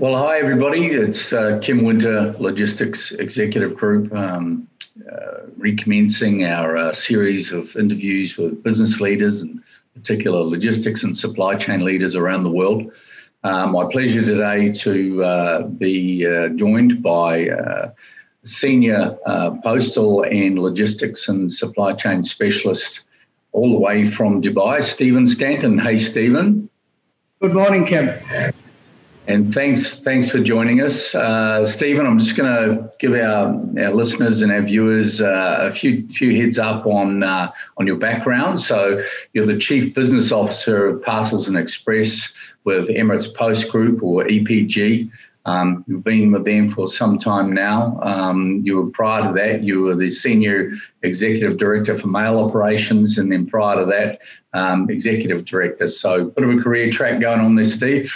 Well, hi everybody. It's uh, Kim Winter, Logistics Executive Group, um, uh, recommencing our uh, series of interviews with business leaders and particular logistics and supply chain leaders around the world. Uh, my pleasure today to uh, be uh, joined by senior postal and logistics and supply chain specialist all the way from Dubai, Stephen Stanton. Hey, Stephen. Good morning, Kim. And thanks, thanks for joining us, uh, Stephen. I'm just going to give our, our listeners and our viewers uh, a few few heads up on uh, on your background. So you're the chief business officer of Parcels and Express with Emirates Post Group or EPG. Um, you've been with them for some time now. Um, you were prior to that, you were the senior executive director for mail operations, and then prior to that, um, executive director. So, bit of a career track going on there, Steve.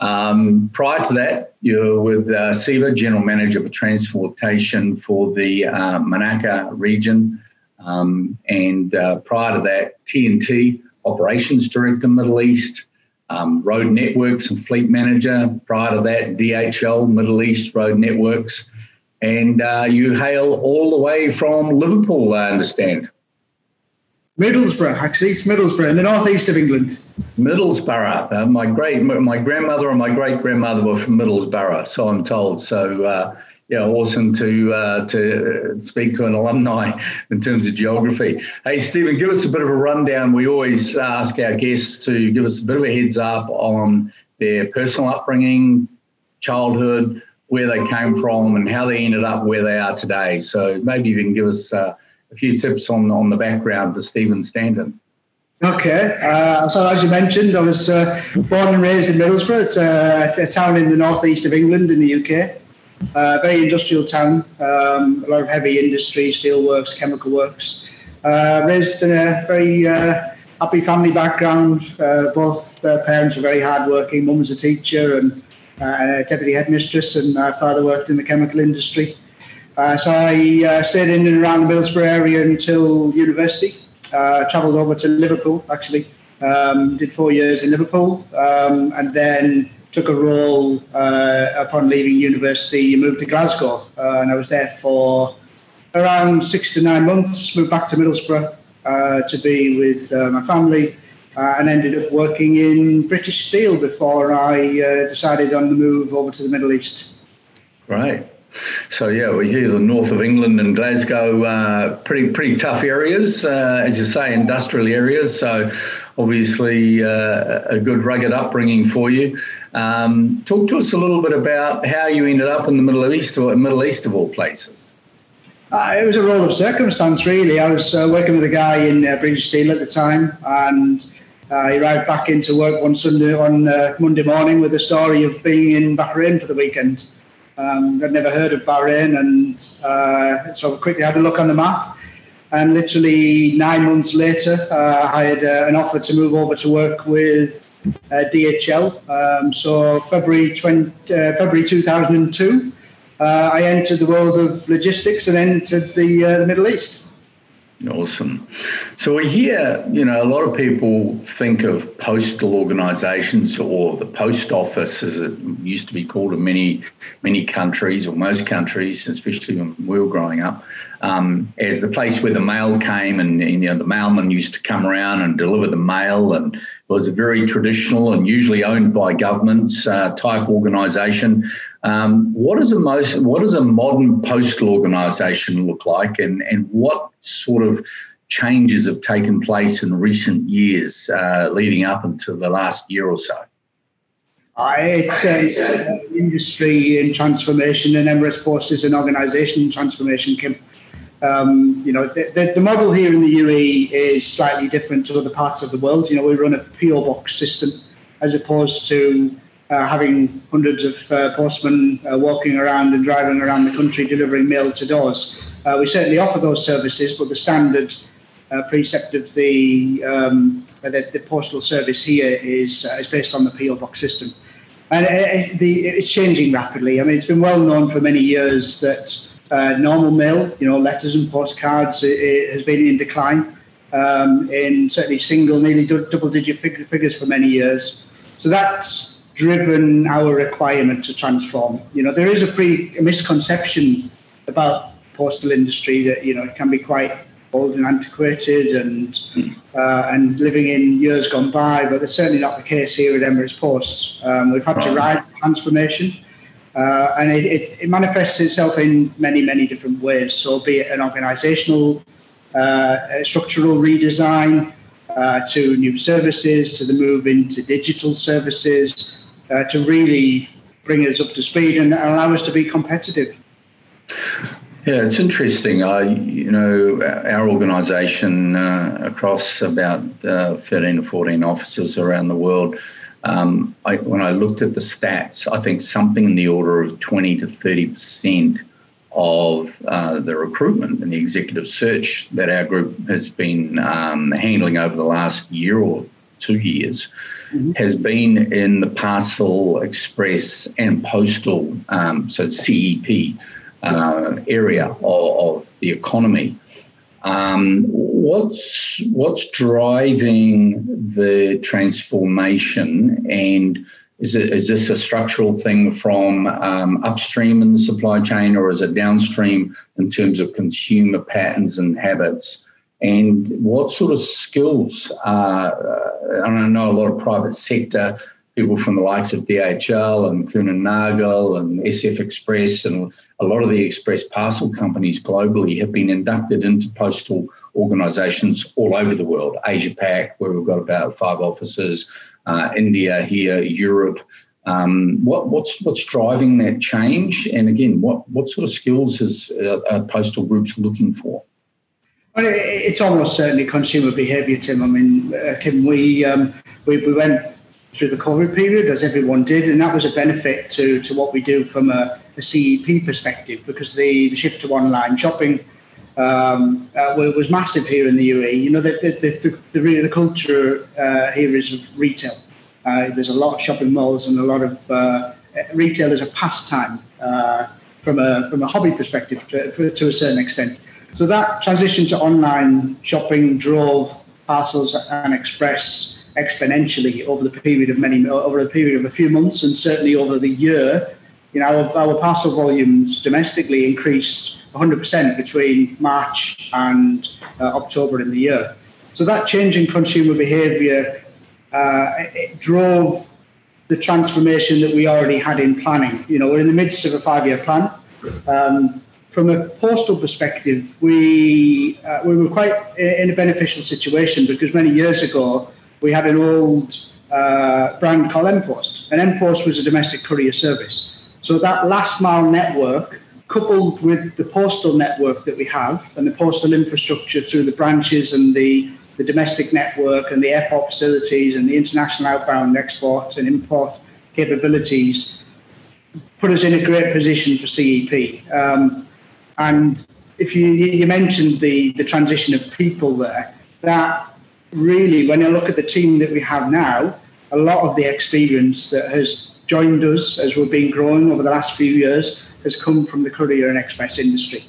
Um, prior to that, you were with uh, general manager for transportation for the uh, Manaka region, um, and uh, prior to that, TNT operations director, Middle East um, road networks and fleet manager. Prior to that, DHL, Middle East Road Networks. And uh, you hail all the way from Liverpool, I understand. Middlesbrough, actually, it's Middlesbrough in the northeast of England. Middlesbrough. Uh, my great, my grandmother and my great grandmother were from Middlesbrough, so I'm told. So uh, yeah, awesome to uh, to speak to an alumni in terms of geography. Hey, Stephen, give us a bit of a rundown. We always ask our guests to give us a bit of a heads up on their personal upbringing, childhood, where they came from, and how they ended up where they are today. So maybe you can give us uh, a few tips on on the background for Stephen Stanton. Okay, uh, so as you mentioned, I was uh, born and raised in Middlesbrough. It's a, a town in the northeast of England in the UK. Uh, very industrial town, um, a lot of heavy industry, steelworks, chemical works. Uh, raised in a very uh, happy family background. Uh, both uh, parents were very hardworking. Mum was a teacher and uh, a deputy headmistress, and my father worked in the chemical industry. so I stayed in and around the Middlesbrough area until university. travelled over to Liverpool, actually. Um, did four years in Liverpool, um, and then took a role uh, upon leaving university, and moved to Glasgow, uh, and I was there for around six to nine months. Moved back to Middlesbrough uh, to be with uh, my family, uh, and ended up working in British Steel before I uh, decided on the move over to the Middle East. Right. So yeah, we hear the north of England and Glasgow, uh, pretty pretty tough areas, uh, as you say, industrial areas. So obviously uh, a good rugged upbringing for you. Um, talk to us a little bit about how you ended up in the Middle East or Middle East of all places. Uh, it was a roll of circumstance, really. I was uh, working with a guy in uh, British Steel at the time, and uh, he arrived back into work one Sunday on uh, Monday morning with the story of being in Bahrain for the weekend. Um, I'd never heard of Bahrain, and uh, so I quickly had a look on the map. And literally nine months later, I had an offer to move over to work with uh, DHL. Um, so February 20, uh, February 2002, uh, I entered the world of logistics and entered the, the Middle East. Awesome. So we hear, you know, a lot of people think of postal organisations or the post office, as it used to be called in many, many countries or most countries, especially when we were growing up, um, as the place where the mail came, and, and, you know the mailman used to come around and deliver the mail, and it was a very traditional and usually owned by governments uh, type organisation. Um, what is a most what does a modern postal organisation look like, and and what sort of changes have taken place in recent years, uh, leading up until the last year or so? Uh, it's an industry in transformation, and Emirates Post is an organisation in transformation. Kim. Um, you know, the, the, the, model here in the UAE is slightly different to other parts of the world. You know, we run a PO box system as opposed to uh, having hundreds of uh, postmen uh, walking around and driving around the country delivering mail to doors. Uh, we certainly offer those services, but the standard uh, precept of the, um, the, the postal service here is is based on the PO box system, and the, it's changing rapidly. I mean, it's been well known for many years that normal mail, you know, letters and postcards, it, it has been in decline. Um, in certainly single, nearly double-digit figures for many years. So that's driven our requirement to transform. You know, there is a pre a misconception about postal industry that you know it can be quite old and antiquated and uh, and living in years gone by, but that's certainly not the case here at Emirates Post. Um, we've had to ride transformation, uh, and it, it, it, manifests itself in many many different ways. So, be it an organisational, uh, structural redesign, uh, to new services, to the move into digital services, uh, to really bring us up to speed and allow us to be competitive. Yeah, it's interesting. I, you know, our organisation uh, across about uh, 13 to 14 offices around the world. Um, I, when I looked at the stats, I think something in the order of 20 to 30 percent of uh, the recruitment and the executive search that our group has been um, handling over the last year or two years mm-hmm. has been in the parcel, express, and postal, um, so CEP uh, area of, of, the economy. Um, what's what's driving the transformation, and is it is this a structural thing from um, upstream in the supply chain, or is it downstream in terms of consumer patterns and habits? And what sort of skills? Uh, I know a lot of private sector people from the likes of DHL and Kuehne Nagel and SF Express and a lot of the express parcel companies globally have been inducted into postal organisations all over the world. Asia Pac, where we've got about five offices, uh, India here, Europe. Um, what, what's what's driving that change? And again, what what sort of skills is uh, postal groups looking for? Well, it's almost certainly consumer behaviour, Tim. I mean, uh, Kim, we, um, we we went through the COVID period, as everyone did, and that was a benefit to, to what we do from a, a CEP perspective because the, the shift to online shopping um, uh, was massive here in the UAE. You know, the, the, the, the, the culture uh, here is of retail. Uh, there's a lot of shopping malls and a lot of uh, retail as a pastime uh, from, a, from a hobby perspective to, to a certain extent. So that transition to online shopping drove parcels and express exponentially over the period of many over the period of a few months and certainly over the year. You know, our, our parcel volumes domestically increased 100% between March and uh, October in the year. So that change in consumer behaviour uh, drove the transformation that we already had in planning. You know, we're in the midst of a five-year plan. Um, from a postal perspective, we uh, we were quite in a beneficial situation because many years ago we had an old uh, brand called Empost, and Empost was a domestic courier service. So that last mile network, coupled with the postal network that we have and the postal infrastructure through the branches and the, the domestic network and the airport facilities and the international outbound export and import capabilities, put us in a great position for CEP. Um, and if you, you mentioned the, the transition of people there, that really, when I look at the team that we have now, a lot of the experience that has joined us as we've been growing over the last few years has come from the courier and express industry.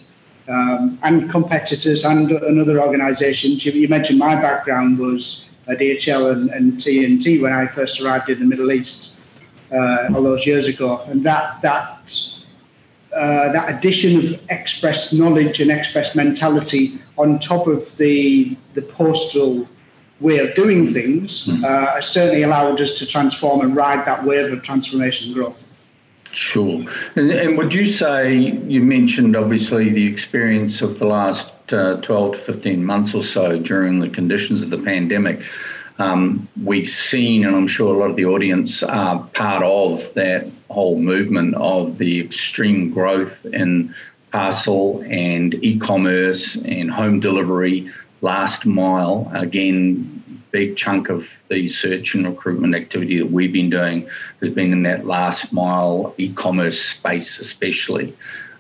Um, and competitors and, and other organisations. You, you, mentioned my background was DHL and, and, TNT when I first arrived in the Middle East uh, all those years ago, and that that uh, that addition of express knowledge and express mentality on top of the the postal way of doing things mm. uh, has certainly allowed us to transform and ride that wave of transformation and growth. Sure. And, and would you say, you mentioned obviously the experience of the last uh, 12 to 15 months or so during the conditions of the pandemic. Um, we've seen, and I'm sure a lot of the audience are part of that whole movement of the extreme growth in parcel and e commerce and home delivery last mile, again, big chunk of the search and recruitment activity that we've been doing has been in that last mile e-commerce space, especially.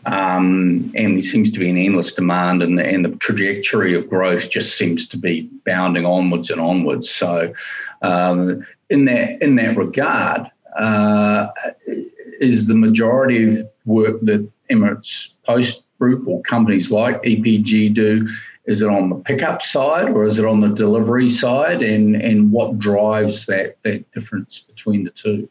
Um, and there seems to be an endless demand, and the, and the trajectory of growth just seems to be bounding onwards and onwards. So, um, in that in that regard, uh, is the majority of work that Emirates Post Group or companies like EPG do is it on the pickup side or is it on the delivery side? And, and what drives that, that difference between the two?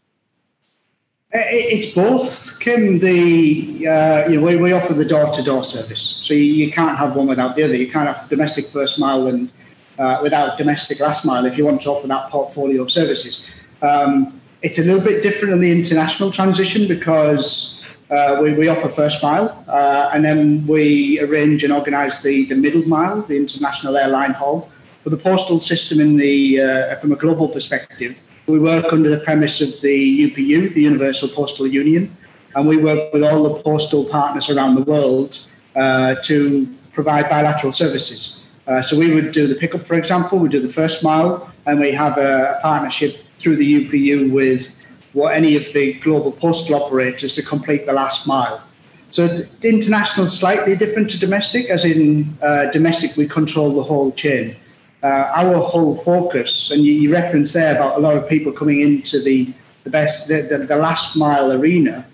It's both, Kim. The uh, you know we, we offer the door to door service, so you, you, can't have one without the other. You can't have domestic first mile and uh, without domestic last mile if you want to offer that portfolio of services. Um, it's a little bit different in the international transition because uh, we, we, offer first mile uh, and then we arrange and organise the, the middle mile, the international airline haul. For the postal system, in the uh, from a global perspective, we work under the premise of the UPU, the Universal Postal Union, and we work with all the postal partners around the world uh, to provide bilateral services. Uh, so we would do the pickup, for example, we do the first mile, and we have a partnership through the UPU with what any of the global postal operators to complete the last mile. So the international is slightly different to domestic, as in uh, domestic we control the whole chain. Uh, our whole focus, and you, you referenced there about a lot of people coming into the the best the, the, the last mile arena.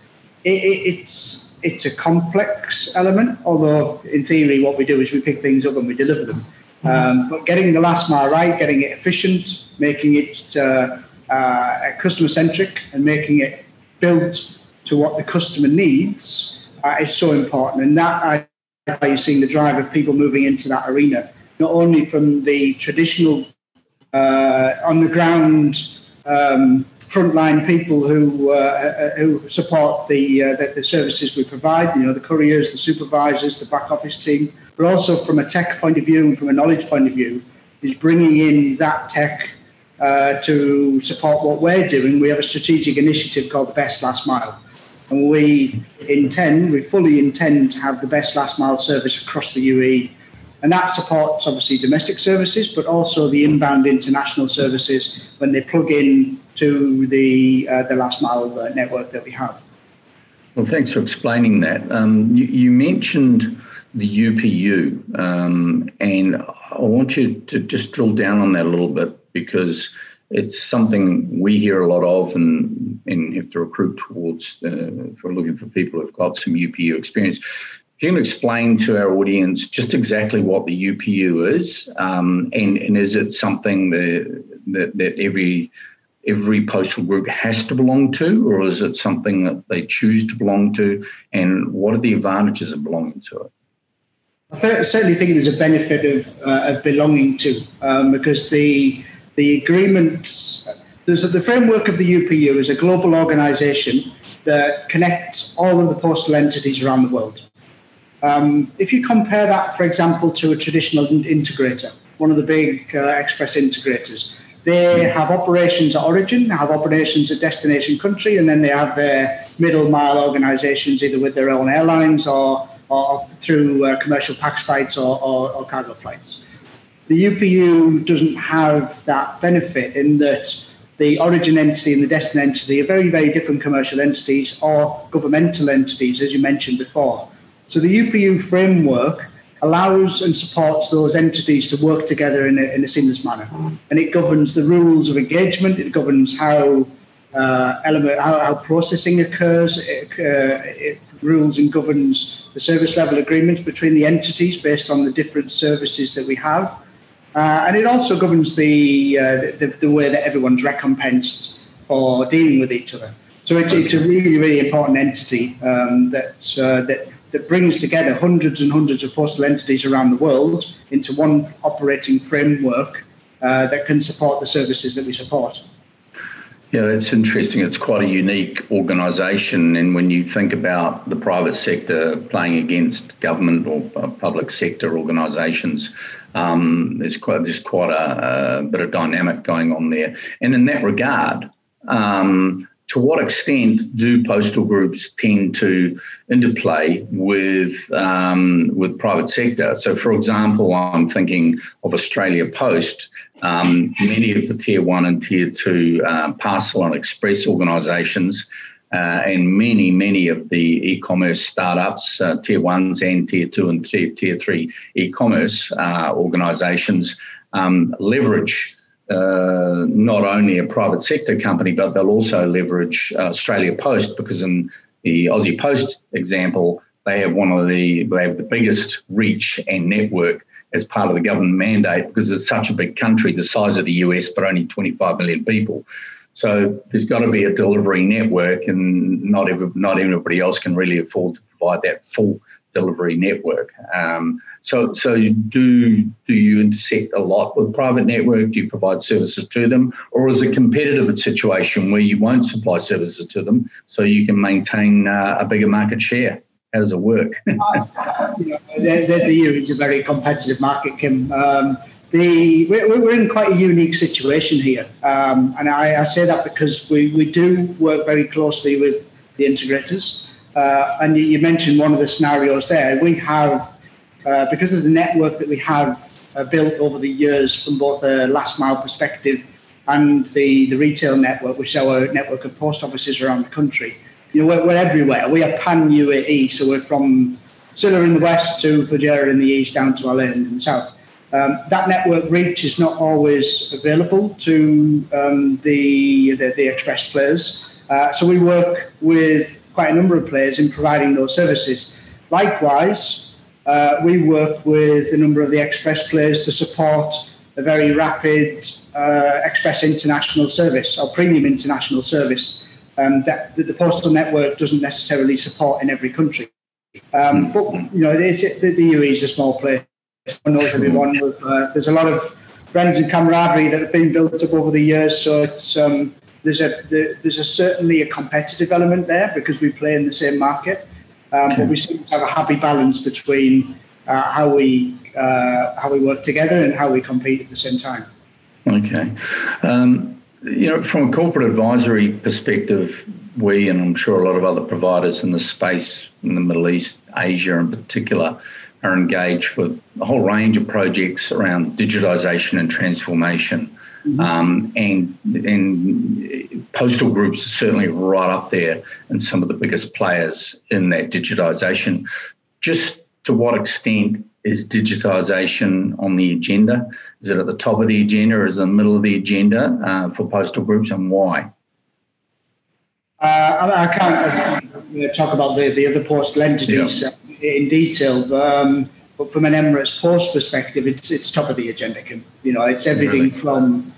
It, it, it's it's a complex element, although in theory what we do is we pick things up and we deliver them. Um, but getting the last mile right, getting it efficient, making it uh, uh, customer centric and making it built to what the customer needs uh, is so important. And that uh, you're seeing the drive of people moving into that arena, not only from the traditional uh, on the ground um, frontline people who uh, uh, who support the, the, the services we provide. You know, the couriers, the supervisors, the back office team, but also from a tech point of view and from a knowledge point of view, is bringing in that tech uh, to support what we're doing, we have a strategic initiative called the Best Last Mile. And we intend, we fully intend to have the best last mile service across the UAE. And that supports obviously domestic services, but also the inbound international services when they plug in to the, uh, the last mile uh, network that we have. Well, thanks for explaining that. Um, you, you, mentioned the UPU, um, and I want you to just drill down on that a little bit because it's something we hear a lot of and, and have to recruit towards uh, if we're looking for people who've got some UPU experience. Can you explain to our audience just exactly what the UPU is, um, and, and is it something that, that, that every every postal group has to belong to, or is it something that they choose to belong to? And what are the advantages of belonging to it? I, th- certainly think there's a benefit of, uh, of belonging to um, because the the agreements, there's a, the framework of the UPU is a global organization that connects all of the postal entities around the world. Um, if you compare that, for example, to a traditional integrator, one of the big uh, express integrators, they have operations at origin, they have operations at destination country, and then they have their middle mile organizations either with their own airlines or, or through uh, commercial pax flights or, or, or cargo flights. The UPU doesn't have that benefit in that the origin entity and the destination entity are very, very different commercial entities or governmental entities, as you mentioned before. So the UPU framework allows and supports those entities to work together in a, in a seamless manner. And it governs the rules of engagement, it governs how uh, element, how, how, processing occurs, it, uh, it rules and governs the service level agreements between the entities based on the different services that we have. Uh, and it also governs the, uh, the, the way that everyone's recompensed for dealing with each other. So it's, it's a really, really important entity um, that, uh, that, that brings together hundreds and hundreds of postal entities around the world into one operating framework uh, that can support the services that we support. Yeah, it's interesting. It's quite a unique organisation, and when you think about the private sector playing against government or public sector organisations, um, there's quite there's quite a, a, bit of dynamic going on there. And in that regard, um, to what extent do postal groups tend to interplay with um, with private sector? So, for example, I'm thinking of Australia Post. Um, many of the tier one and tier two uh, parcel and express organisations uh, and many, many of the e-commerce startups, uh, tier ones and tier two and tier, tier three e-commerce uh, organisations um, leverage uh, not only a private sector company, but they'll also leverage uh, Australia Post because in the Aussie Post example, they have one of the they have the biggest reach and network as part of the government mandate because it's such a big country, the size of the US, but only 25 million people. So there's got to be a delivery network, and not every, not everybody else can really afford to provide that full delivery network. Um, so, so do do you intersect a lot with private network? Do you provide services to them, or is it a competitive situation where you won't supply services to them so you can maintain uh, a bigger market share? How does it work? uh, you know, the, the, the EU is a very competitive market, Kim. Um, the, we're, we're in quite a unique situation here, um, and I, I, say that because we, we do work very closely with the integrators. Uh, and you, mentioned one of the scenarios there. We have uh, because of the network that we have uh, built over the years from both a last mile perspective and the, the retail network, which is our network of post offices around the country. You know, we're, we're everywhere. We are pan UAE, so we're from Sila in the west to Fujairah in the east down to Al Ain in the south. Um, that network reach is not always available to um, the, the, the express players. Uh, so we work with quite a number of players in providing those services. Likewise, uh, we work with a number of the express players to support a very rapid uh, express international service or premium international service um, that, that, the postal network doesn't necessarily support in every country. Um, but you know, the, the UAE is a small place. knows everyone. With, uh, there's a lot of friends and camaraderie that have been built up over the years. So it's um, there's a there, there's a certainly a competitive element there because we play in the same market. Um, but we seem to have a happy balance between uh, how we uh, how we work together and how we compete at the same time. Okay, um, you know, from a corporate advisory perspective, we and I'm sure a lot of other providers in the space in the Middle East, Asia in particular, are engaged with a whole range of projects around digitization and transformation. Mm-hmm. Um, and and postal groups are certainly right up there and some of the biggest players in that digitisation. Just to what extent is digitisation on the agenda? Is it at the top of the agenda or is it in the middle of the agenda uh, for postal groups and why? Uh, I, can't uh, talk about the, the other postal entities yeah. in detail. Um, but from an Emirates Post perspective, it's it's top of the agenda. You know, it's everything really? from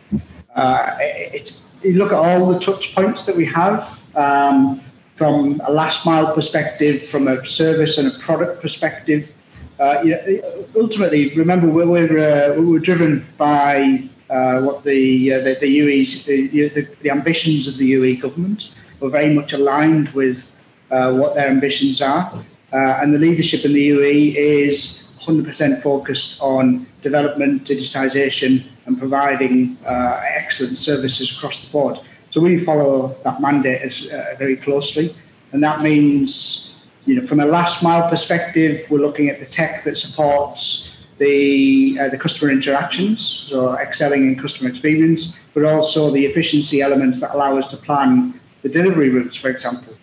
uh, it's you look at all the touch points that we have um, from a last mile perspective, from a service and a product perspective. Uh, you know, ultimately, remember we're we're, uh, we're driven by uh, what the, uh, the the UAE the, the, the, ambitions of the UAE government. We're very much aligned with uh, what their ambitions are, and the leadership in the UAE is 100% focused on development, digitization, and providing uh, excellent services across the board. So we follow that mandate as, uh, very closely, and that means, you know, from a last mile perspective, we're looking at the tech that supports the uh, the customer interactions, so excelling in customer experience, but also the efficiency elements that allow us to plan the delivery routes, for example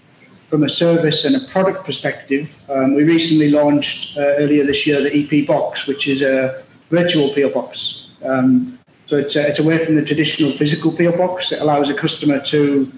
from a service and a product perspective, um, we recently launched uh, earlier this year the EP Box, which is a virtual PO box. Um, so it's, uh, it's away from the traditional physical PO box. It allows a customer to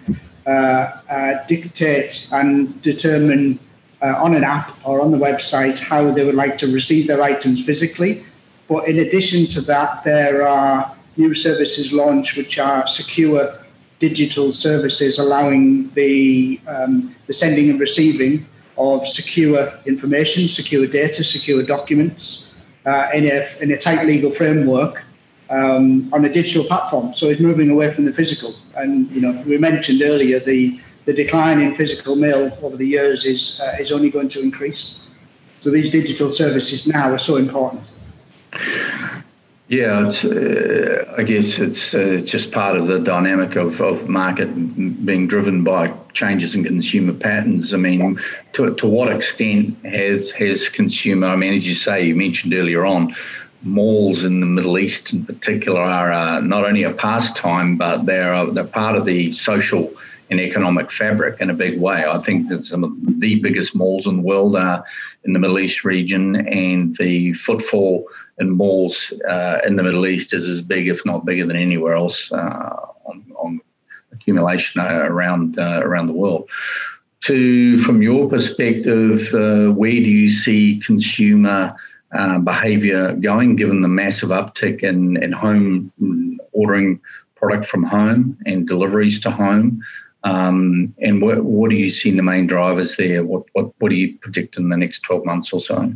uh, uh dictate and determine uh, on an app or on the website how they would like to receive their items physically. But in addition to that, there are new services launched which are secure digital services allowing the, um, the sending and receiving of secure information, secure data, secure documents uh, in, a, in a tight legal framework um, on a digital platform. So it's moving away from the physical. And you know, we mentioned earlier the, the decline in physical mail over the years is, uh, is only going to increase. So these digital services now are so important. Yeah, uh, I guess it's uh, just part of the dynamic of, of market being driven by changes in consumer patterns. I mean, to, to what extent has has consumer? I mean, as you say, you mentioned earlier on, malls in the Middle East in particular are uh, not only a pastime, but they're they're part of the social and economic fabric in a big way. I think that some of the biggest malls in the world are in the Middle East region, and the footfall in malls uh, in the Middle East is as big, if not bigger, than anywhere else uh, on, on, accumulation uh, around uh, around the world. To from your perspective, uh, where do you see consumer behaviour going, given the massive uptick in, in home ordering product from home and deliveries to home. Um, and what, what are you seeing the main drivers there? What, what, what do you predict in the next 12 months or so?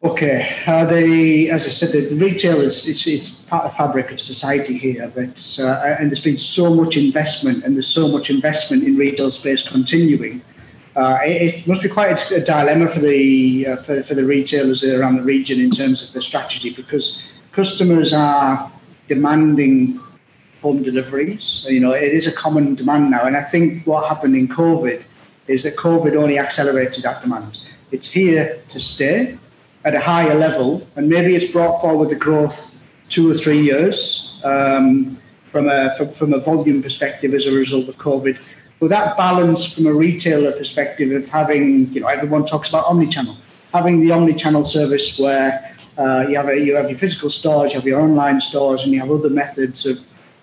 Okay, uh, the as I said, the retail is it's, it's part of the fabric of society here. But uh, and there's been so much investment, and there's so much investment in retail space continuing. Uh, it, it, must be quite a, dilemma for the uh, for, for the retailers around the region in terms of the strategy because customers are demanding home deliveries. You know, it is a common demand now, and I think what happened in COVID is that COVID only accelerated that demand. It's here to stay at a higher level, and maybe it's brought forward the growth two or three years um, from a from, a volume perspective as a result of COVID. But that balance from a retailer perspective of having, you know, everyone talks about omni-channel, having the omni-channel service where uh, you have a, you have your physical stores, you have your online stores, and you have other methods of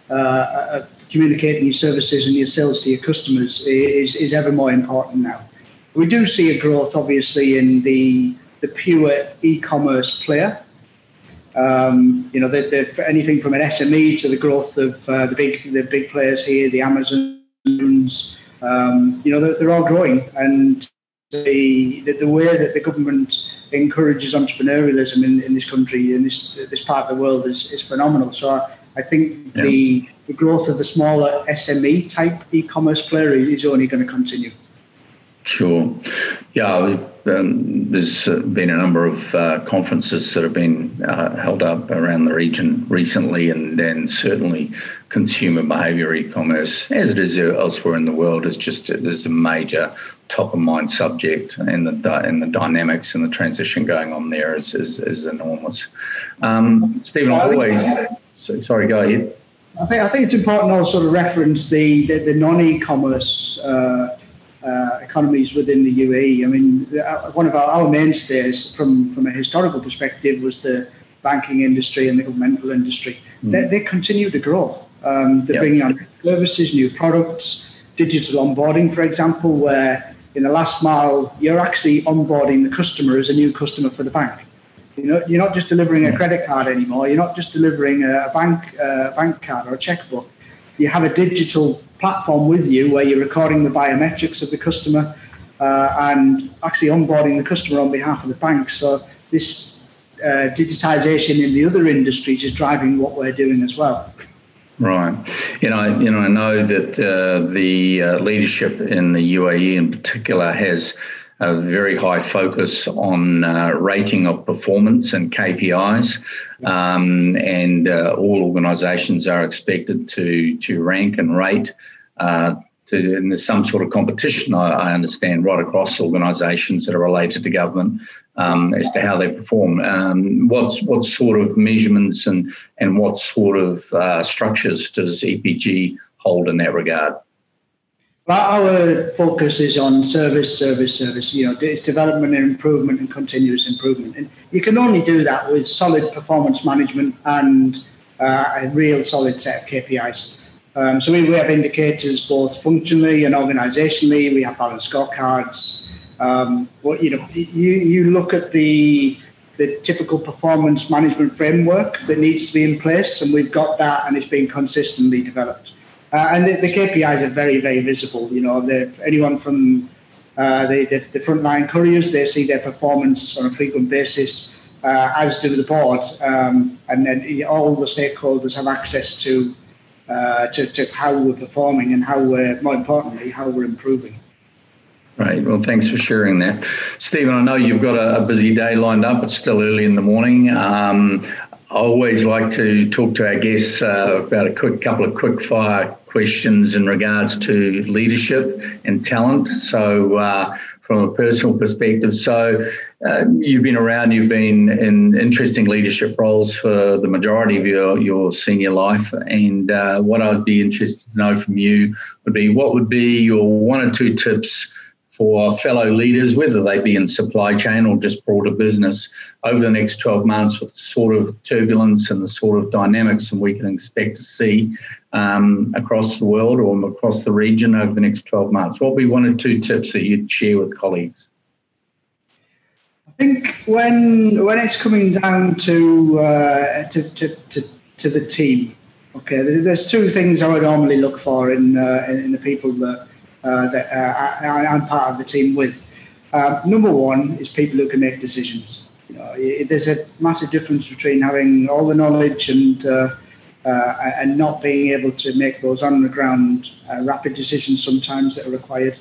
uh, of communicating your services and your sales to your customers is, is ever more important now. We do see a growth, obviously, in the the pure e-commerce player. Um, you know, the, the, anything from an SME to the growth of uh, the big the big players here, the Amazons. Um, you know, they're, they're, all growing, and the, the, the way that the government encourages entrepreneurialism in, in this country in this this part of the world is, is phenomenal. So I, I think yeah. the the growth of the smaller SME type e-commerce player is only going to continue. Sure. Yeah, um, there's uh, been a number of uh, conferences that have been uh, held up around the region recently, and then certainly consumer behaviour e-commerce, as it is elsewhere in the world, is just is a major top of mind subject, and the and the dynamics and the transition going on there is is, is enormous. Um, Stephen, well, always. So, sorry, go ahead. I think I think it's important to also to reference the the, the non e-commerce. Uh, uh, economies within the UAE. I mean, uh, one of our, our, mainstays from, from a historical perspective was the banking industry and the governmental industry. Mm. They, they, continue to grow. Um, they're yep. bringing on services, new products, digital onboarding, for example, where in the last mile, you're actually onboarding the customer as a new customer for the bank. You know, you're not just delivering a credit card anymore. You're not just delivering a, bank uh, bank card or a checkbook. You have a digital platform with you where you're recording the biometrics of the customer uh, and actually onboarding the customer on behalf of the bank. So this uh, digitization in the other industries is driving what we're doing as well. Right. You know, you know, I know that uh, the uh, leadership in the UAE in particular has a very high focus on uh, rating of performance and KPIs, um, and uh, all organisations are expected to to rank and rate. Uh, to, and there's some sort of competition, I, I understand, right across organisations that are related to government um, as to how they perform. Um, what what sort of measurements and and what sort of uh, structures does EPG hold in that regard? Our focus is on service, service, service. You know, development and improvement and continuous improvement, and you can only do that with solid performance management and uh, a real solid set of KPIs. Um, so we, we have indicators both functionally and organisationally. We have balanced scorecards. Um, what you know, you you look at the the typical performance management framework that needs to be in place, and we've got that, and it's being consistently developed. Uh, and the, the, KPIs are very, very visible. You know, anyone from uh, the, the, the frontline couriers, they see their performance on a frequent basis, uh, as do the board. Um, and then all the stakeholders have access to, uh, to, to how we're performing and how we're, more importantly, how we're improving. Right. Well, thanks for sharing that. Stephen, I know you've got a, a busy day lined up. It's still early in the morning. Um, I always like to talk to our guests uh, about a quick couple of quick fire questions in regards to leadership and talent. So, uh, from a personal perspective, so uh, you've been around, you've been in interesting leadership roles for the majority of your, your senior life. And uh, what I'd be interested to know from you would be what would be your one or two tips for fellow leaders, whether they be in supply chain or just broader business, over the next 12 months with the sort of turbulence and the sort of dynamics and we can expect to see um, across the world or across the region over the next 12 months? What would be one or two tips that you'd share with colleagues? I think when when it's coming down to uh, to, to, to, to, the team, Okay, there's, two things I would normally look for in uh, in, the people that that uh, I, am part of the team with. Uh, number one is people who can make decisions. You know, there's a massive difference between having all the knowledge and uh, uh, and not being able to make those on the ground rapid decisions sometimes that are required.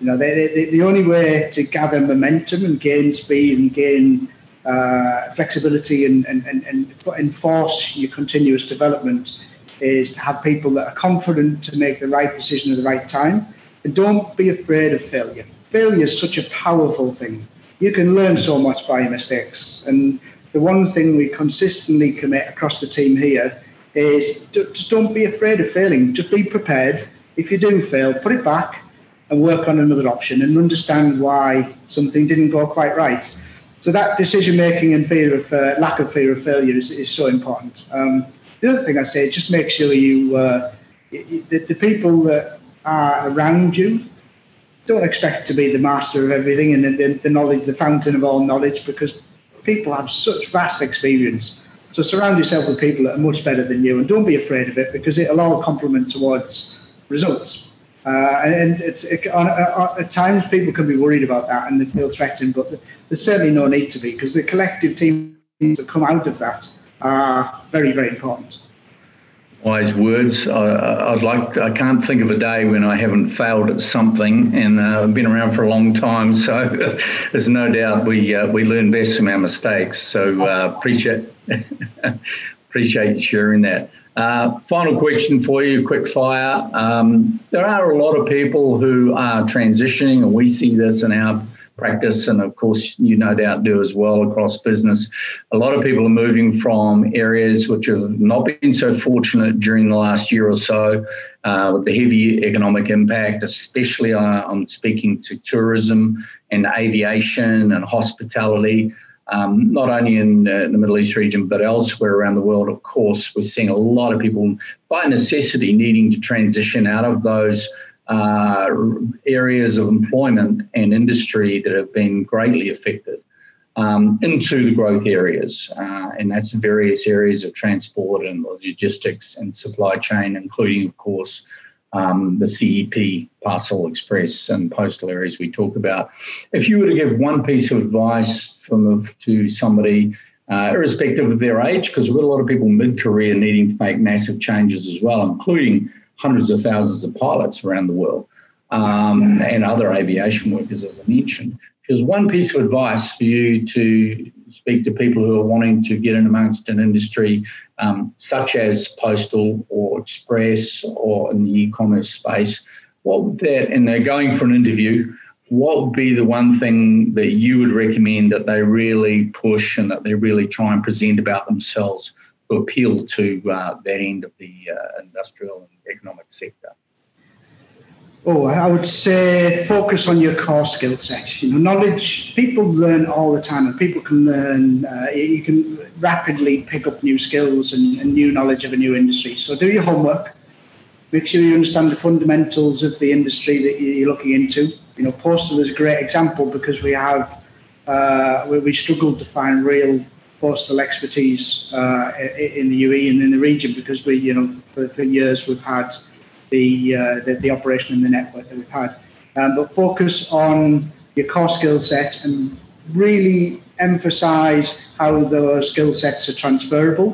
You know, they, they, the only way to gather momentum and gain speed and gain uh, flexibility and, and, and, and enforce your continuous development is to have people that are confident to make the right decision at the right time. And don't be afraid of failure. Failure is such a powerful thing. You can learn so much by your mistakes. And the one thing we consistently commit across the team here is just don't be afraid of failing. Just be prepared. If you do fail, put it back and work on another option and understand why something didn't go quite right. So that decision making and fear of uh, lack of fear of failure is, is so important. Um, the other thing I say, just make sure you uh, the, the people that are around you don't expect to be the master of everything and the, the knowledge, the fountain of all knowledge, because people have such vast experience. So surround yourself with people that are much better than you, and don't be afraid of it because it'll all complement towards results. Uh, and it's it, on, on, at times people can be worried about that and they feel threatened, but there's certainly no need to be because the collective teams that come out of that are very, very important. Wise words. I, would like. I can't think of a day when I haven't failed at something, and uh, I've been around for a long time. So there's no doubt we uh, we learn best from our mistakes. So uh, appreciate appreciate sharing that. Uh, final question for you, quick fire. Um, there are a lot of people who are transitioning, and we see this in our practice, and of course, you no doubt do as well across business. A lot of people are moving from areas which have not been so fortunate during the last year or so uh, with the heavy economic impact, especially uh, I'm speaking to tourism and aviation and hospitality um, not only in, uh, the Middle East region, but elsewhere around the world, of course, we're seeing a lot of people by necessity needing to transition out of those uh, areas of employment and industry that have been greatly affected um, into the growth areas. Uh, and that's various areas of transport and logistics and supply chain, including, of course, um, the CEP, parcel express, and postal areas we talk about. If you were to give one piece of advice from to somebody, uh, irrespective of their age, because we've got a lot of people mid-career needing to make massive changes as well, including hundreds of thousands of pilots around the world um, and other aviation workers, as I mentioned. There's one piece of advice for you to speak to people who are wanting to get in amongst an industry um, such as postal or express or in the e-commerce space, what would that, and they're going for an interview, what would be the one thing that you would recommend that they really push and that they really try and present about themselves to appeal to uh, that end of the uh, industrial and economic sector? Oh, I would say focus on your core skill set. You know, knowledge. People learn all the time, and people can learn. Uh, you can rapidly pick up new skills and, and, new knowledge of a new industry. So do your homework. Make sure you understand the fundamentals of the industry that you're looking into. You know, postal is a great example because we have uh, we struggled to find real postal expertise uh, in the UAE and in the region because we, you know, for, for years we've had the, uh, the, the, operation and the network that we've had. Um, but focus on your core skill set and really emphasize how those skill sets are transferable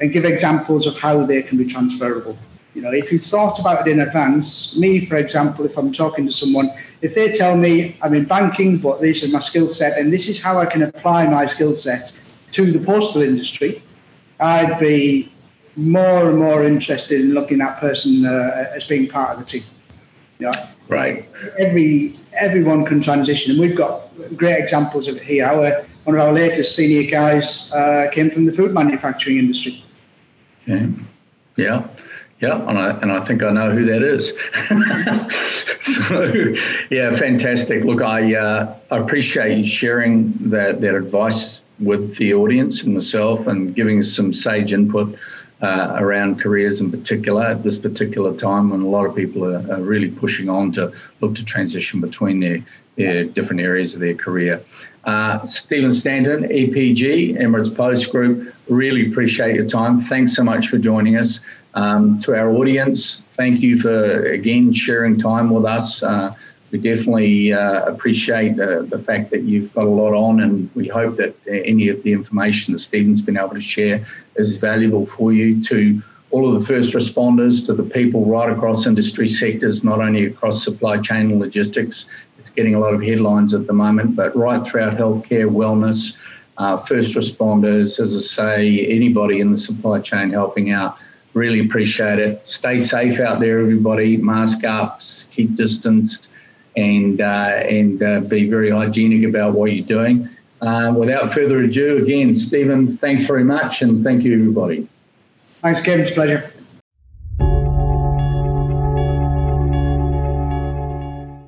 and give examples of how they can be transferable. You know, if you thought about it in advance, me, for example, if I'm talking to someone, if they tell me I'm in banking, but this is my skill set and this is how I can apply my skill set to the postal industry, I'd be more and more interested in looking at that person uh, as being part of the team. You know, right. Every everyone can transition, and we've got great examples of it here. Our, one of our latest senior guys uh, came from the food manufacturing industry. Okay. Yeah. Yeah, and I, and I think I know who that is. so, yeah, fantastic. Look, I, uh, I appreciate you sharing that, that advice with the audience and myself and giving us some sage input uh, around careers in particular at this particular time when a lot of people are, are really pushing on to look to transition between their, their different areas of their career. Uh, Stephen Stanton, EPG, Emirates Post Group, really appreciate your time. Thanks so much for joining us. Um, to our audience, thank you for again sharing time with us. Uh, we definitely uh, appreciate the, the fact that you've got a lot on, and we hope that any of the information that Stephen's been able to share is valuable for you to all of the first responders, to the people right across industry sectors, not only across supply chain and logistics. It's getting a lot of headlines at the moment, but right throughout healthcare, wellness, uh, first responders, as I say, anybody in the supply chain helping out. Really appreciate it. Stay safe out there, everybody. Mask up, keep distanced and uh, and uh, be very hygienic about what you're doing. Uh, without further ado, again, Stephen, thanks very much, and thank you, everybody. Thanks, Kevin. It's a pleasure.